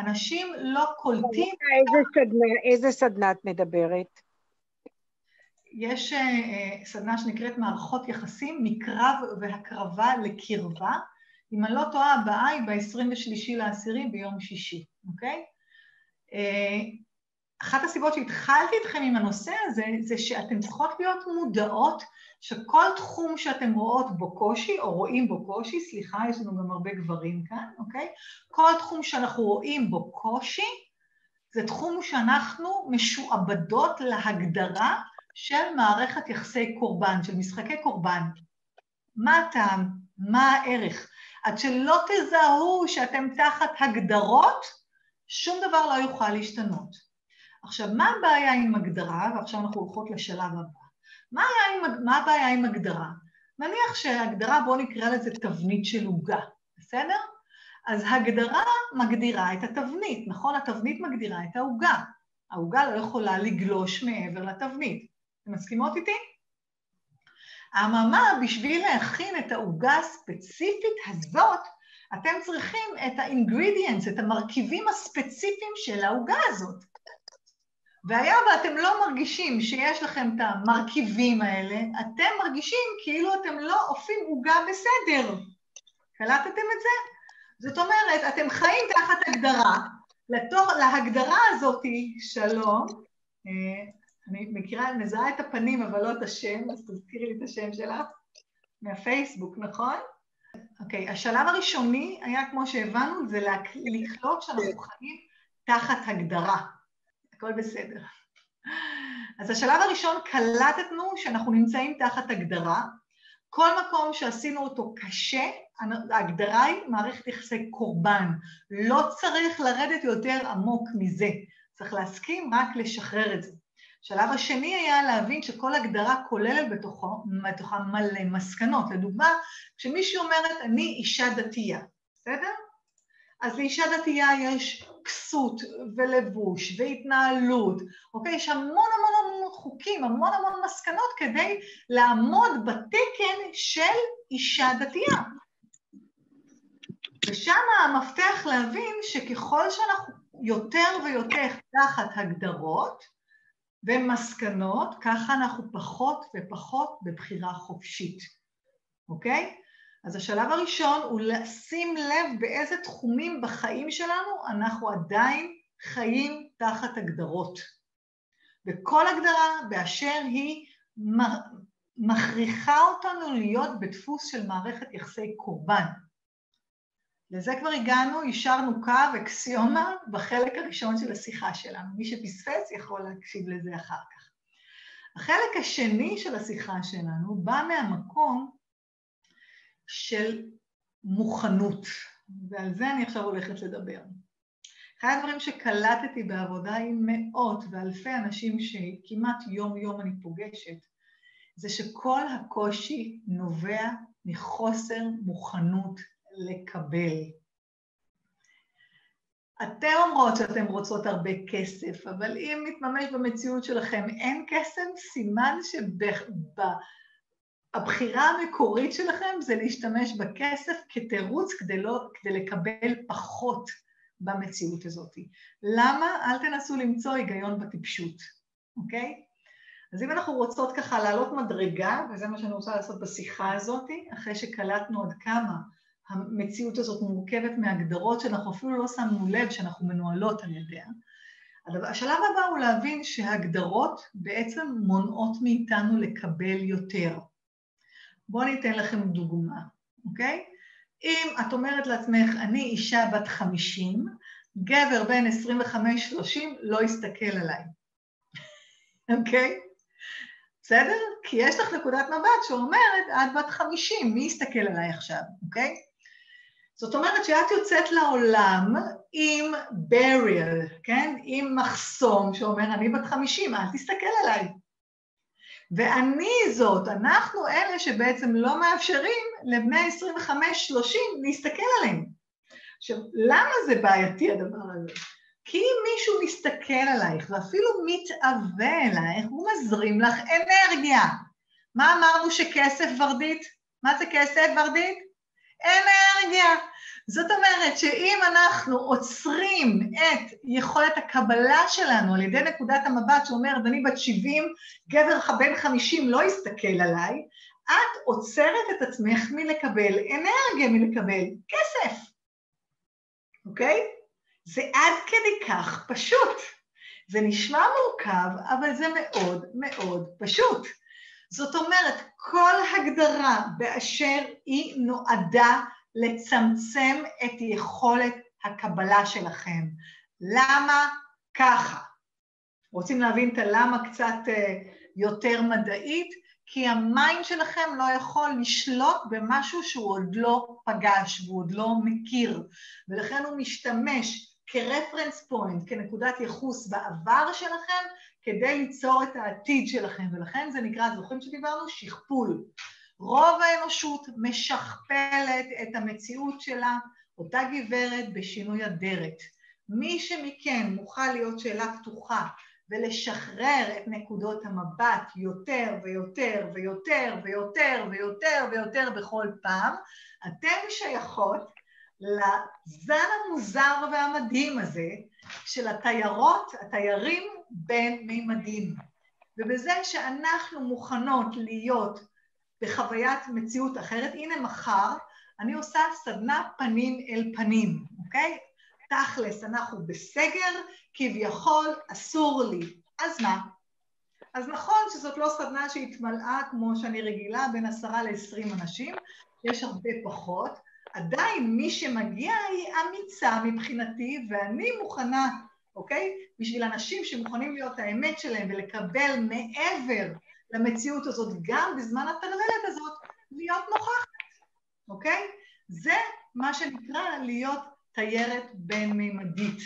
אנשים לא קולטים... איזה סדנה, איזה סדנה את מדברת? יש uh, סדנה שנקראת מערכות יחסים, מקרב והקרבה לקרבה. אם אני לא טועה, הבאה היא ב-23 לעשירי ביום שישי, אוקיי? אחת הסיבות שהתחלתי איתכם עם הנושא הזה, זה שאתן צריכות להיות מודעות שכל תחום שאתן רואות בו קושי, או רואים בו קושי, סליחה, יש לנו גם הרבה גברים כאן, אוקיי? כל תחום שאנחנו רואים בו קושי, זה תחום שאנחנו משועבדות להגדרה של מערכת יחסי קורבן, של משחקי קורבן. מה הטעם? מה הערך? עד שלא תזהו שאתם תחת הגדרות, שום דבר לא יוכל להשתנות. עכשיו, מה הבעיה עם הגדרה, ועכשיו אנחנו הולכות לשלב הבא. מה, עם, מה הבעיה עם הגדרה? נניח שהגדרה, בואו נקרא לזה תבנית של עוגה, בסדר? אז הגדרה מגדירה את התבנית, נכון? התבנית מגדירה את העוגה. העוגה לא יכולה לגלוש מעבר לתבנית. אתם מסכימות איתי? אממה, בשביל להכין את העוגה הספציפית הזאת, אתם צריכים את ה-ingredients, את המרכיבים הספציפיים של העוגה הזאת. והיה ואתם לא מרגישים שיש לכם את המרכיבים האלה, אתם מרגישים כאילו אתם לא אופים עוגה בסדר. קלטתם את זה? זאת אומרת, אתם חיים תחת הגדרה, לתוך, להגדרה הזאת, שלום, אה, אני מכירה, אני מזהה את הפנים אבל לא את השם, אז תזכירי לי את השם שלך, מהפייסבוק, נכון? אוקיי, okay, השלב הראשוני היה, כמו שהבנו, זה לקלוט שאנחנו חיים תחת הגדרה. הכל בסדר. אז השלב הראשון, קלטנו שאנחנו נמצאים תחת הגדרה. כל מקום שעשינו אותו קשה, ההגדרה היא מערכת יחסי קורבן. לא צריך לרדת יותר עמוק מזה. צריך להסכים רק לשחרר את זה. השלב השני היה להבין שכל הגדרה כוללת בתוכו, בתוכה מלא מסקנות. לדוגמה, כשמישהי אומרת, אני אישה דתייה, בסדר? אז לאישה דתייה יש כסות ולבוש והתנהלות, אוקיי? יש המון המון המון חוקים, המון המון מסקנות כדי לעמוד בתקן של אישה דתייה. ושם המפתח להבין שככל שאנחנו יותר ויותר תחת הגדרות ומסקנות, ככה אנחנו פחות ופחות בבחירה חופשית, אוקיי? אז השלב הראשון הוא לשים לב באיזה תחומים בחיים שלנו אנחנו עדיין חיים תחת הגדרות. וכל הגדרה באשר היא מכריחה אותנו להיות בדפוס של מערכת יחסי קורבן. לזה כבר הגענו, השארנו קו, אקסיומה, בחלק הראשון של השיחה שלנו. מי שפספס יכול להקשיב לזה אחר כך. החלק השני של השיחה שלנו בא מהמקום של מוכנות, ועל זה אני עכשיו הולכת לדבר. אחד הדברים שקלטתי בעבודה עם מאות ואלפי אנשים שכמעט יום-יום אני פוגשת, זה שכל הקושי נובע מחוסר מוכנות לקבל. אתן אומרות שאתן רוצות הרבה כסף, אבל אם מתממש במציאות שלכם אין כסף, סימן שהבחירה המקורית שלכם זה להשתמש בכסף כתירוץ כדי, לא, כדי לקבל פחות במציאות הזאת. למה? אל תנסו למצוא היגיון בטיפשות, אוקיי? אז אם אנחנו רוצות ככה לעלות מדרגה, וזה מה שאני רוצה לעשות בשיחה הזאת, אחרי שקלטנו עד כמה המציאות הזאת מורכבת מהגדרות שאנחנו אפילו לא שמנו לב שאנחנו מנוהלות על ידיה, השלב הבא הוא להבין שהגדרות בעצם מונעות מאיתנו לקבל יותר. בואו אני אתן לכם דוגמה, אוקיי? אם את אומרת לעצמך, אני אישה בת חמישים, גבר בן 25-30 לא יסתכל עליי, אוקיי? בסדר? כי יש לך נקודת מבט שאומרת, את בת חמישים, מי יסתכל עליי עכשיו, אוקיי? זאת אומרת שאת יוצאת לעולם עם barrier, כן? עם מחסום שאומר, אני בת חמישים, אל תסתכל עליי. ואני זאת, אנחנו אלה שבעצם לא מאפשרים לבני 25-30 להסתכל עליהם. עכשיו, למה זה בעייתי הדבר הזה? כי אם מישהו מסתכל עלייך ואפילו מתאווה אלייך, הוא מזרים לך אנרגיה. מה אמרנו שכסף ורדית? מה זה כסף ורדית? אנרגיה. זאת אומרת שאם אנחנו עוצרים את יכולת הקבלה שלנו על ידי נקודת המבט שאומרת, אני בת 70, גבר בן 50 לא יסתכל עליי, את עוצרת את עצמך מלקבל אנרגיה, מלקבל כסף, אוקיי? זה עד כדי כך פשוט. זה נשמע מורכב, אבל זה מאוד מאוד פשוט. זאת אומרת, כל הגדרה באשר היא נועדה לצמצם את יכולת הקבלה שלכם. למה ככה? רוצים להבין את הלמה קצת אה, יותר מדעית? כי ה mind שלכם לא יכול לשלוט במשהו שהוא עוד לא פגש והוא עוד לא מכיר, ולכן הוא משתמש כ reference point, כנקודת יחוס בעבר שלכם, כדי ליצור את העתיד שלכם, ולכן זה נקרא, זוכרים שדיברנו? שכפול. רוב האנושות משכפלת את המציאות שלה, אותה גברת בשינוי אדרת. מי שמכן מוכן להיות שאלה פתוחה ולשחרר את נקודות המבט יותר ויותר ויותר ויותר ויותר ויותר בכל פעם, אתן שייכות לזן המוזר והמדהים הזה של התיירות, התיירים בין מימדים. ובזה שאנחנו מוכנות להיות בחוויית מציאות אחרת, הנה מחר אני עושה סדנה פנים אל פנים, אוקיי? תכלס, אנחנו בסגר, כביכול אסור לי. אז מה? אז נכון שזאת לא סדנה שהתמלאה כמו שאני רגילה, בין עשרה לעשרים אנשים, יש הרבה פחות, עדיין מי שמגיע היא אמיצה מבחינתי, ואני מוכנה, אוקיי? בשביל אנשים שמוכנים להיות האמת שלהם ולקבל מעבר למציאות הזאת, גם בזמן הטרללת הזאת, להיות נוכחת, אוקיי? זה מה שנקרא להיות תיירת בין-מימדית.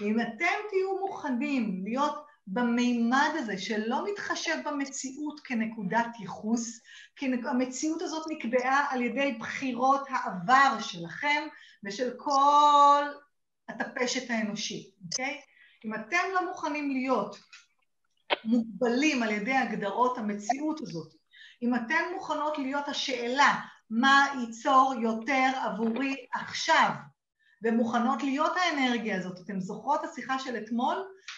ואם אתם תהיו מוכנים להיות במימד הזה שלא מתחשב במציאות כנקודת ייחוס, כי המציאות הזאת נקבעה על ידי בחירות העבר שלכם ושל כל הטפשת האנושית, אוקיי? אם אתם לא מוכנים להיות מוגבלים על ידי הגדרות המציאות הזאת, אם אתן מוכנות להיות השאלה מה ייצור יותר עבורי עכשיו, ומוכנות להיות האנרגיה הזאת. אתם זוכרות השיחה של אתמול?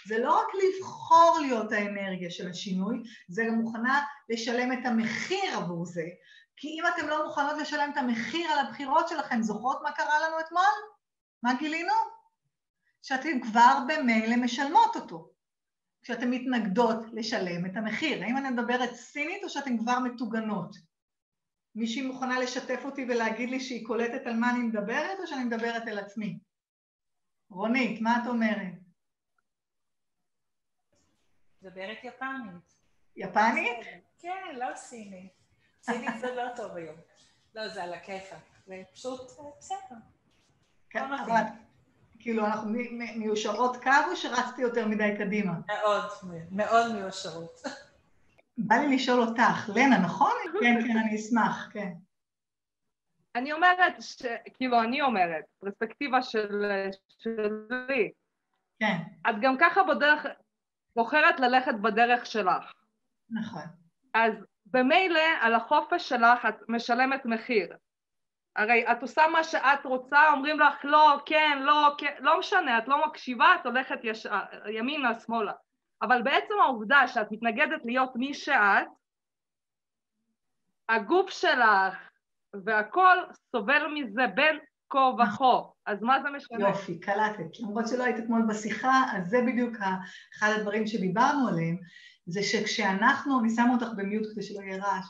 זה לא רק לבחור להיות האנרגיה של השינוי, זה גם מוכנה לשלם את המחיר עבור זה. כי אם אתם לא מוכנות לשלם את המחיר על הבחירות שלכם, זוכרות מה קרה לנו אתמול? מה גילינו? שאתם כבר במילא משלמות אותו. כשאתן מתנגדות לשלם את המחיר? האם אני מדברת סינית או שאתן כבר מטוגנות? מישהי מוכנה לשתף אותי ולהגיד לי שהיא קולטת על מה אני מדברת או שאני מדברת אל עצמי? רונית, מה את אומרת? מדברת יפנית. יפנית? כן, לא סינית. סינית זה לא טוב היום. לא, זה על הכיפאק. זה פשוט בסדר. כן, לא אבל כאילו אנחנו מיושרות קו או שרצתי יותר מדי קדימה? מאוד, מאוד מיושרות. בא לי לשאול אותך, לנה, נכון? כן, כן, אני אשמח, כן. אני אומרת, ש... כאילו, אני אומרת, פרספקטיבה של... שלי. כן. את גם ככה בדרך, בוחרת ללכת בדרך שלך. נכון. אז במילא על החופש שלך את משלמת מחיר. הרי את עושה מה שאת רוצה, אומרים לך לא, כן, לא, כן, לא משנה, את לא מקשיבה, את הולכת יש... ימינה, שמאלה. אבל בעצם העובדה שאת מתנגדת להיות מי שאת, הגוף שלך והכל סובל מזה בין כה וכה, אז מה זה משנה? יופי, קלטת. למרות שלא היית אתמול בשיחה, אז זה בדיוק אחד הדברים שדיברנו עליהם, זה שכשאנחנו, אני שמה אותך במיוט כדי שלא יהיה רעש,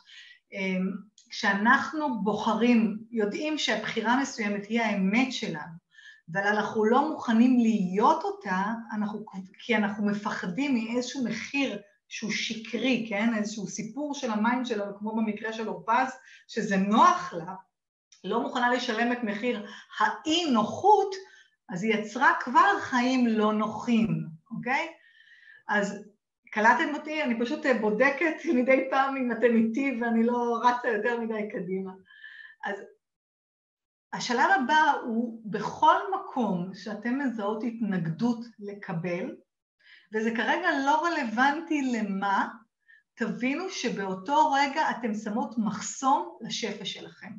אמ, כשאנחנו בוחרים, יודעים שהבחירה מסוימת היא האמת שלנו, אבל אנחנו לא מוכנים להיות אותה, אנחנו, כי אנחנו מפחדים מאיזשהו מחיר שהוא שקרי, כן? איזשהו סיפור של המים שלו, כמו במקרה של אורפז, שזה נוח לה, לא מוכנה לשלם את מחיר האי נוחות, אז היא יצרה כבר חיים לא נוחים, אוקיי? אז קלטתם אותי? אני פשוט בודקת מדי פעם אם אתם איתי ואני לא רצה יותר מדי קדימה. אז השלב הבא הוא בכל מקום שאתם מזהות התנגדות לקבל, וזה כרגע לא רלוונטי למה, תבינו שבאותו רגע אתם שמות מחסום לשפע שלכם.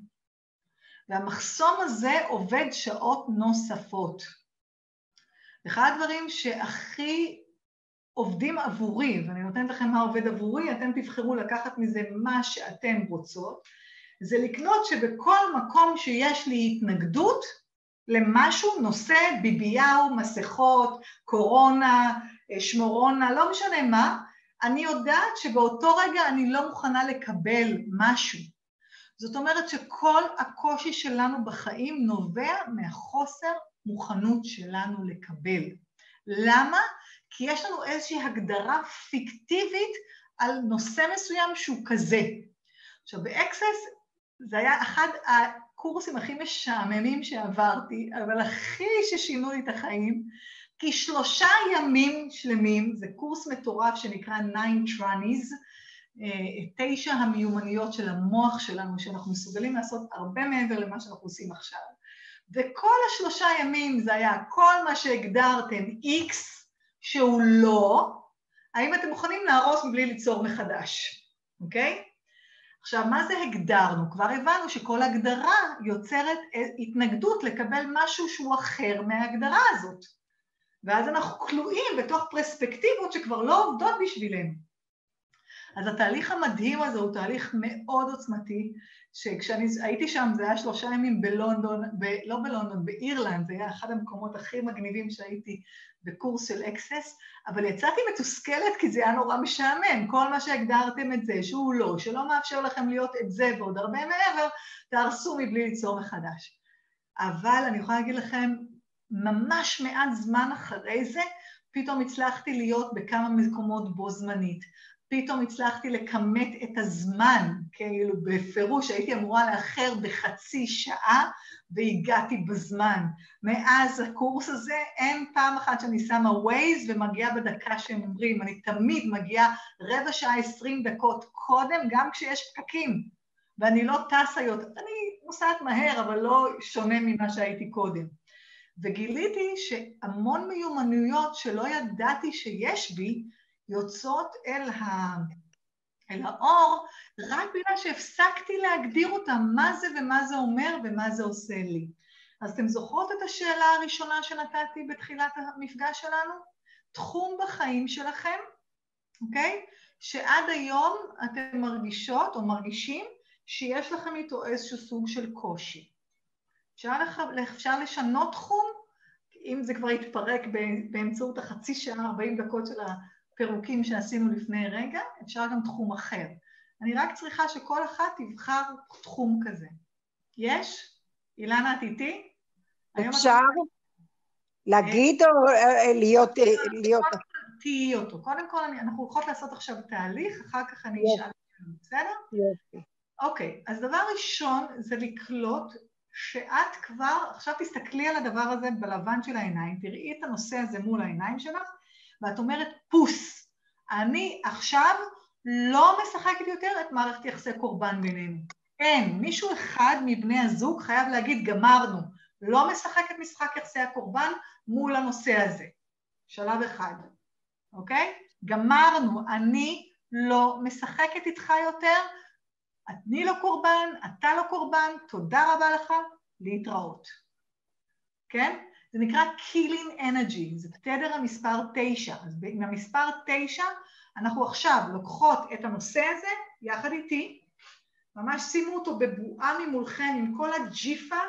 והמחסום הזה עובד שעות נוספות. אחד הדברים שהכי עובדים עבורי, ואני נותנת לכם מה עובד עבורי, אתם תבחרו לקחת מזה מה שאתם רוצות, זה לקנות שבכל מקום שיש לי התנגדות למשהו, נושא ביביהו, מסכות, קורונה, שמורונה, לא משנה מה, אני יודעת שבאותו רגע אני לא מוכנה לקבל משהו. זאת אומרת שכל הקושי שלנו בחיים נובע מהחוסר מוכנות שלנו לקבל. למה? כי יש לנו איזושהי הגדרה פיקטיבית על נושא מסוים שהוא כזה. עכשיו ב Access זה היה אחד הקורסים הכי משעממים שעברתי, אבל הכי ששינו לי את החיים, כי שלושה ימים שלמים, זה קורס מטורף שנקרא Nine Tranies, אה, תשע המיומנויות של המוח שלנו, שאנחנו מסוגלים לעשות הרבה מעבר למה שאנחנו עושים עכשיו. וכל השלושה ימים זה היה כל מה שהגדרתם X שהוא לא, האם אתם מוכנים להרוס מבלי ליצור מחדש, אוקיי? עכשיו, מה זה הגדרנו? כבר הבנו שכל הגדרה יוצרת התנגדות לקבל משהו שהוא אחר מההגדרה הזאת. ואז אנחנו כלואים בתוך פרספקטיבות שכבר לא עובדות בשבילנו. אז התהליך המדהים הזה הוא תהליך מאוד עוצמתי, שכשאני הייתי שם זה היה שלושה ימים בלונדון, ב, לא בלונדון, באירלנד, זה היה אחד המקומות הכי מגניבים שהייתי בקורס של אקסס, אבל יצאתי מתוסכלת כי זה היה נורא משעמם, כל מה שהגדרתם את זה, שהוא לא, שלא מאפשר לכם להיות את זה ועוד הרבה מעבר, תהרסו מבלי ליצור מחדש. אבל אני יכולה להגיד לכם, ממש מעט זמן אחרי זה, פתאום הצלחתי להיות בכמה מקומות בו זמנית. פתאום הצלחתי לכמת את הזמן, כאילו בפירוש הייתי אמורה לאחר בחצי שעה והגעתי בזמן. מאז הקורס הזה אין פעם אחת שאני שמה ווייז ומגיעה בדקה שהם אומרים, אני תמיד מגיעה רבע שעה עשרים דקות קודם, גם כשיש פקקים, ואני לא טסה יותר, אני נוסעת מהר, אבל לא שונה ממה שהייתי קודם. וגיליתי שהמון מיומנויות שלא ידעתי שיש בי, יוצאות אל, ה... אל האור רק בגלל שהפסקתי להגדיר אותם, מה זה ומה זה אומר ומה זה עושה לי. אז אתם זוכרות את השאלה הראשונה שנתתי בתחילת המפגש שלנו? תחום בחיים שלכם, אוקיי? שעד היום אתם מרגישות או מרגישים שיש לכם איתו איזשהו סוג של קושי. אפשר, לח... אפשר לשנות תחום, אם זה כבר יתפרק באמצעות החצי שעה, 40 דקות של פירוקים שעשינו לפני רגע, אפשר גם תחום אחר. אני רק צריכה שכל אחת תבחר תחום כזה. יש? אילנה, את איתי? אפשר להגיד או אה, להיות... אה, להיות... תהיי אותו. קודם כל, אנחנו הולכות לעשות עכשיו תהליך, אחר כך אני אשאל, בסדר? יופי. אוקיי, אז דבר ראשון זה לקלוט שאת כבר, עכשיו תסתכלי על הדבר הזה בלבן של העיניים, תראי את הנושא הזה מול העיניים שלך, ואת אומרת פוס, אני עכשיו לא משחקת יותר את מערכת יחסי קורבן בינינו. אין, מישהו אחד מבני הזוג חייב להגיד גמרנו, לא משחק את משחק יחסי הקורבן מול הנושא הזה. שלב אחד, אוקיי? גמרנו, אני לא משחקת איתך יותר, אני לא קורבן, אתה לא קורבן, תודה רבה לך, להתראות. כן? זה נקרא Killing Energy, זה תדר המספר תשע. אז עם המספר תשע אנחנו עכשיו לוקחות את הנושא הזה יחד איתי, ממש שימו אותו בבועה ממולכם עם כל הג'יפה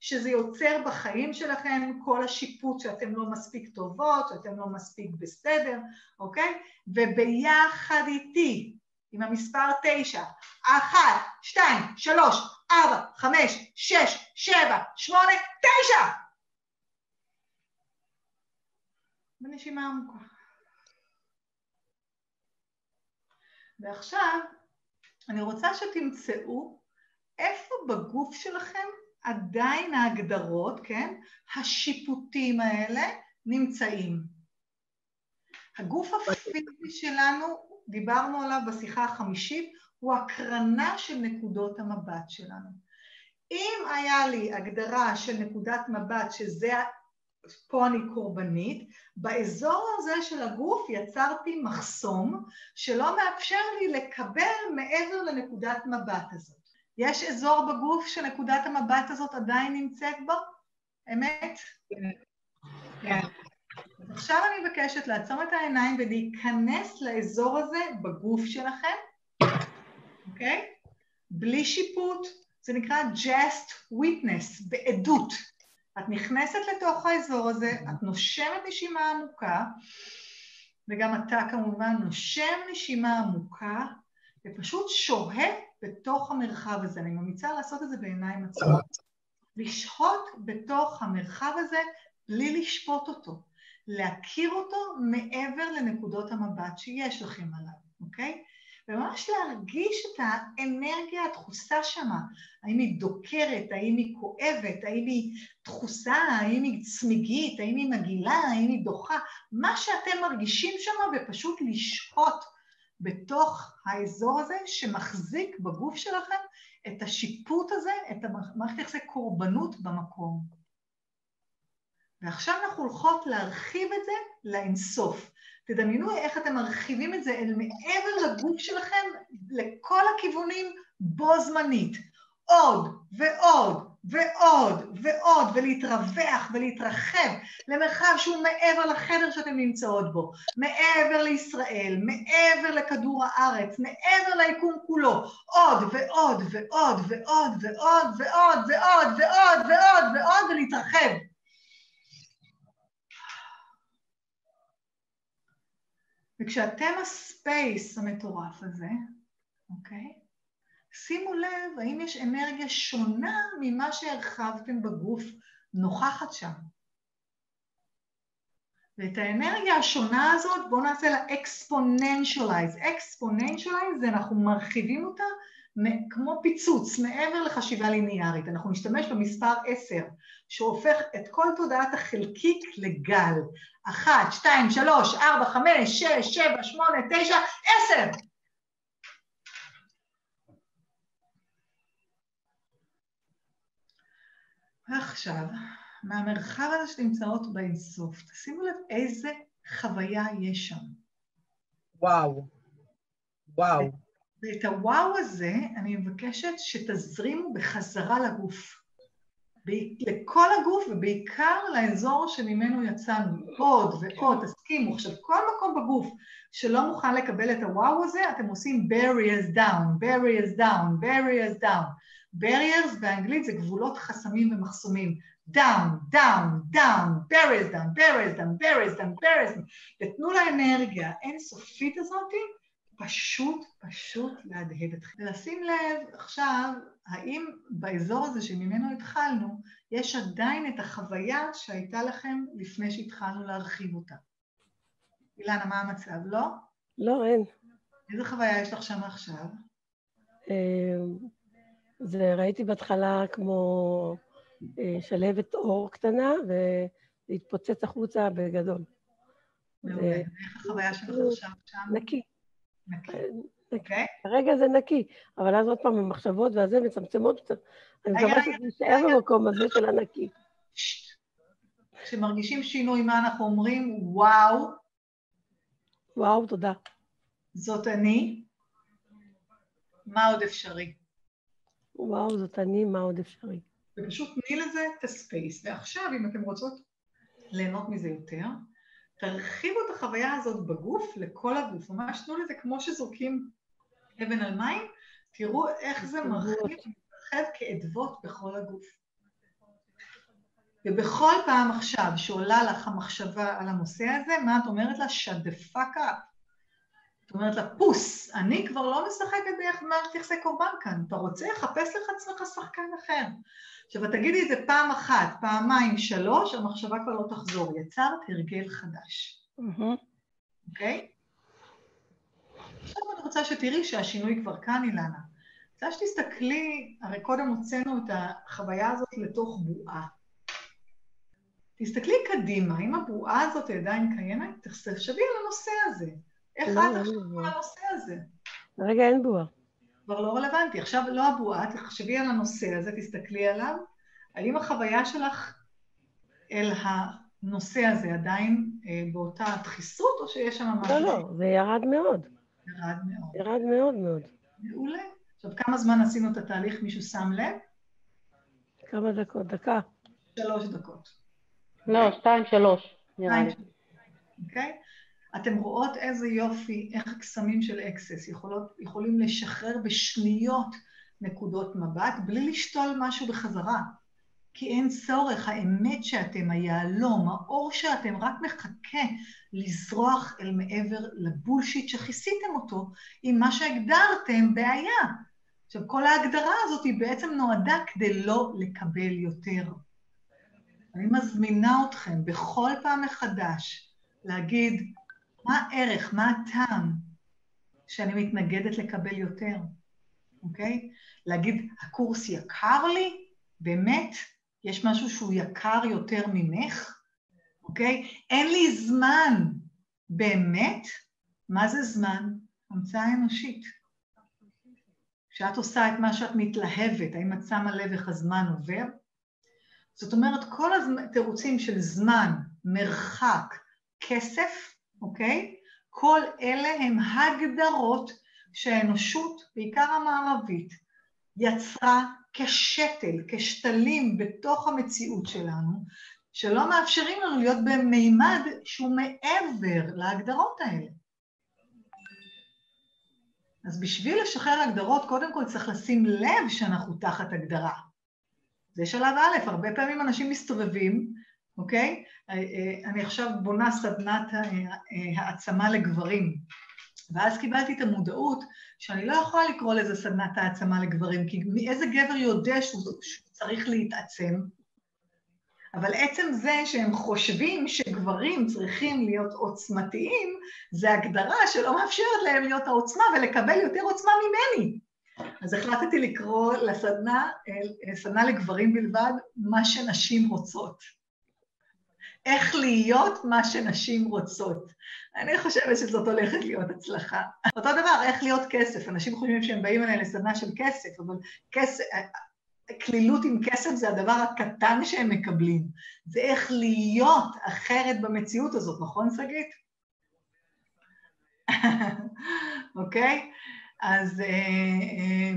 שזה יוצר בחיים שלכם, כל השיפוט שאתם לא מספיק טובות, שאתם לא מספיק בסדר, אוקיי? וביחד איתי, עם המספר תשע, אחת, שתיים, שלוש, ארבע, חמש, שש, שבע, שמונה, תשע! בנשימה עמוקה. ועכשיו אני רוצה שתמצאו איפה בגוף שלכם עדיין ההגדרות, כן, השיפוטים האלה נמצאים. הגוף הפיזי שלנו, דיברנו עליו בשיחה החמישית, הוא הקרנה של נקודות המבט שלנו. אם היה לי הגדרה של נקודת מבט שזה פה אני קורבנית, באזור הזה של הגוף יצרתי מחסום שלא מאפשר לי לקבל מעבר לנקודת מבט הזאת. יש אזור בגוף שנקודת המבט הזאת עדיין נמצאת בו? אמת? כן. אז עכשיו אני מבקשת לעצום את העיניים ולהיכנס לאזור הזה בגוף שלכם, אוקיי? בלי שיפוט, זה נקרא just witness, בעדות. את נכנסת לתוך האזור הזה, את נושמת נשימה עמוקה, וגם אתה כמובן נושם נשימה עמוקה, ופשוט שוהה בתוך המרחב הזה. אני ממליצה לעשות את זה בעיניים עצמות. לשהות בתוך המרחב הזה בלי לשפוט אותו. להכיר אותו מעבר לנקודות המבט שיש לכם עליו, אוקיי? וממש להרגיש את האנרגיה הדחוסה שמה, האם היא דוקרת, האם היא כואבת, האם היא דחוסה, האם היא צמיגית, האם היא מגעילה, האם היא דוחה, מה שאתם מרגישים שמה ופשוט לשהות בתוך האזור הזה שמחזיק בגוף שלכם את השיפוט הזה, את המערכת יחסי קורבנות במקום. ועכשיו אנחנו הולכות להרחיב את זה לאינסוף. תדמיינו איך אתם מרחיבים את זה אל מעבר לגוף שלכם לכל הכיוונים בו זמנית. עוד ועוד ועוד ועוד, ולהתרווח ולהתרחב למרחב שהוא מעבר לחדר שאתם נמצאות בו, מעבר לישראל, מעבר לכדור הארץ, מעבר ליקום כולו, עוד ועוד ועוד ועוד ועוד ועוד ועוד ועוד ועוד ועוד ולהתרחב. וכשאתם הספייס המטורף הזה, אוקיי? שימו לב האם יש אנרגיה שונה ממה שהרחבתם בגוף נוכחת שם. ואת האנרגיה השונה הזאת בואו נעשה לה אקספוננציאלייז. אקספוננציאלייז זה אנחנו מרחיבים אותה כמו פיצוץ, מעבר לחשיבה ליניארית. אנחנו נשתמש במספר 10, שהופך את כל תודעת החלקיק לגל. 1, 2, 3, 4, 5, 6, 7, 8, 9, 10! ועכשיו, מהמרחב הזה שנמצאות באינסוף, תשימו לב איזה חוויה יש שם. וואו, וואו. ואת הוואו הזה אני מבקשת שתזרימו בחזרה לגוף. לכל הגוף ובעיקר לאזור שממנו יצאנו. עוד ועוד, תסכימו. עכשיו, כל מקום בגוף שלא מוכן לקבל את הוואו הזה, אתם עושים barriers down, barriers down, barriers down. barriers באנגלית זה גבולות, חסמים ומחסומים. down, down, down, barriers down, barriers down, barriers down, barriers down, ותנו לאנרגיה האינסופית הזאת פשוט, פשוט להדהד אתכם. ולשים לב עכשיו, האם באזור הזה שממנו התחלנו, יש עדיין את החוויה שהייתה לכם לפני שהתחלנו להרחיב אותה. אילנה, מה המצב? לא? לא, אין. איזה חוויה יש לך שם עכשיו? אה, זה ראיתי בהתחלה כמו אה, שלהבת אור קטנה, וזה התפוצץ החוצה בגדול. מעולה. איך החוויה שלך עכשיו שם? נקי. נקי. נקי. כרגע זה נקי, אבל אז עוד פעם המחשבות והזה מצמצמות קצת. אני מקווה שזה יישאר במקום הזה של הנקי. כשמרגישים שינוי, מה אנחנו אומרים? וואו, וואו, תודה. זאת אני. מה עוד אפשרי? וואו, זאת אני, מה עוד אפשרי? ופשוט תני לזה את הספייס. ועכשיו, אם אתם רוצות ליהנות מזה יותר, תרחיבו את החוויה הזאת בגוף לכל הגוף. ממש תנו לזה כמו שזורקים אבן על מים, תראו איך זה מרחיב ומתרחב כאדוות בכל הגוף. ובכל פעם עכשיו שעולה לך המחשבה על הנושא הזה, מה את אומרת לה? shut the fuck up. את אומרת לה, פוס, אני כבר לא משחקת במערכת יחסי קורבן כאן, אתה רוצה? חפש לך עצמך שחקן אחר. עכשיו, תגידי את זה פעם אחת, פעמיים, שלוש, המחשבה כבר לא תחזור. יצרת הרגל חדש. אוקיי? עכשיו אני רוצה שתראי שהשינוי כבר כאן, אילנה. רוצה שתסתכלי, הרי קודם הוצאנו את החוויה הזאת לתוך בועה. תסתכלי קדימה, אם הבועה הזאת עדיין קיימת, תחשבי על הנושא הזה. איך את עכשיו הנושא הזה? כרגע אין בועה. כבר לא רלוונטי. עכשיו לא הבועה, תחשבי על הנושא הזה, תסתכלי עליו. האם החוויה שלך אל הנושא הזה עדיין אה, באותה דחיסות, או שיש שם משהו לא, לא, זה ירד מאוד. שירד מאוד? ירד מאוד מאוד. מעולה. עכשיו, כמה זמן עשינו את התהליך? מישהו שם לב? כמה דקות? דקה. שלוש דקות. לא, שתיים, שלוש, נראה לי. אוקיי? אתם רואות איזה יופי, איך הקסמים של אקסס יכולות, יכולים לשחרר בשניות נקודות מבט, בלי לשתול משהו בחזרה. כי אין צורך, האמת שאתם, היהלום, האור שאתם, רק מחכה לזרוח אל מעבר לבולשיט שכיסיתם אותו עם מה שהגדרתם בעיה. עכשיו, כל ההגדרה הזאת היא בעצם נועדה כדי לא לקבל יותר. אני מזמינה אתכם בכל פעם מחדש להגיד, מה הערך, מה הטעם שאני מתנגדת לקבל יותר, אוקיי? להגיד, הקורס יקר לי? באמת? יש משהו שהוא יקר יותר ממך? אוקיי? אין לי זמן. באמת? מה זה זמן? המצאה אנושית. כשאת עושה את מה שאת מתלהבת, האם את שמה לב איך הזמן עובר? זאת אומרת, כל התירוצים של זמן, מרחק, כסף, אוקיי? כל אלה הם הגדרות שהאנושות, בעיקר המערבית, יצרה כשתל, כשתלים בתוך המציאות שלנו, שלא מאפשרים לנו להיות במימד שהוא מעבר להגדרות האלה. אז בשביל לשחרר הגדרות, קודם כל צריך לשים לב שאנחנו תחת הגדרה. זה שלב א', הרבה פעמים אנשים מסתובבים, אוקיי? אני עכשיו בונה סדנת העצמה לגברים, ואז קיבלתי את המודעות שאני לא יכולה לקרוא לזה סדנת העצמה לגברים, כי איזה גבר יודע שהוא, שהוא צריך להתעצם? אבל עצם זה שהם חושבים שגברים צריכים להיות עוצמתיים, זה הגדרה שלא מאפשרת להם להיות העוצמה ולקבל יותר עוצמה ממני. אז החלטתי לקרוא לסדנה, סדנה לגברים בלבד, מה שנשים רוצות. איך להיות מה שנשים רוצות. אני חושבת שזאת הולכת להיות הצלחה. אותו דבר, איך להיות כסף. אנשים חושבים שהם באים אליי לסדנה של כסף, אבל כסף, כלילות עם כסף זה הדבר הקטן שהם מקבלים. זה איך להיות אחרת במציאות הזאת, נכון, שגית? אוקיי? אז אה, אה,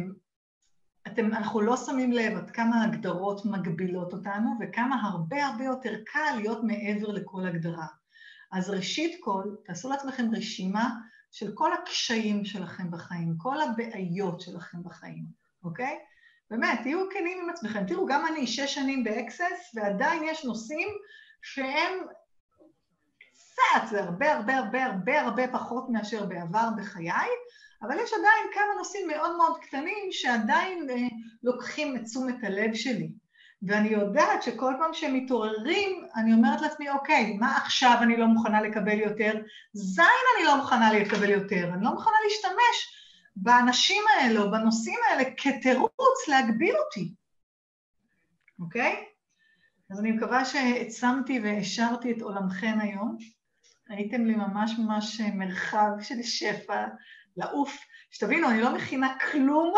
אתם, אנחנו לא שמים לב עד כמה הגדרות מגבילות אותנו וכמה הרבה הרבה יותר קל להיות מעבר לכל הגדרה. אז ראשית כל, תעשו לעצמכם רשימה של כל הקשיים שלכם בחיים, כל הבעיות שלכם בחיים, אוקיי? באמת, תהיו כנים עם עצמכם. תראו, גם אני שש שנים באקסס, ועדיין יש נושאים שהם קצת, זה הרבה הרבה הרבה הרבה הרבה פחות מאשר בעבר בחיי, אבל יש עדיין כמה נושאים מאוד מאוד קטנים שעדיין אה, לוקחים את תשומת הלב שלי. ואני יודעת שכל פעם שהם מתעוררים, אני אומרת לעצמי, אוקיי, מה עכשיו אני לא מוכנה לקבל יותר? זין אני לא מוכנה לקבל יותר, אני לא מוכנה להשתמש באנשים האלה או בנושאים האלה כתירוץ להגביל אותי, אוקיי? אז אני מקווה שהעצמתי והשארתי את עולמכן היום. הייתם לי ממש ממש מרחב של שפע, לעוף. שתבינו, אני לא מכינה כלום,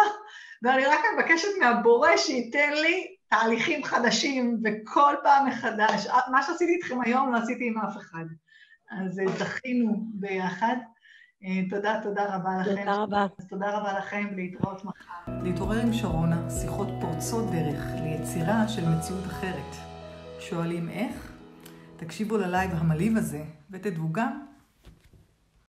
ואני רק מבקשת מהבורא שייתן לי תהליכים חדשים וכל פעם מחדש. מה שעשיתי איתכם היום לא עשיתי עם אף אחד. אז זכינו ביחד. תודה, תודה רבה לכם. תודה רבה. אז תודה רבה לכם, להתראות מחר. להתעורר עם שרונה, שיחות פורצות דרך ליצירה של מציאות אחרת. שואלים איך? תקשיבו ללייב המלהיב הזה ותדעו גם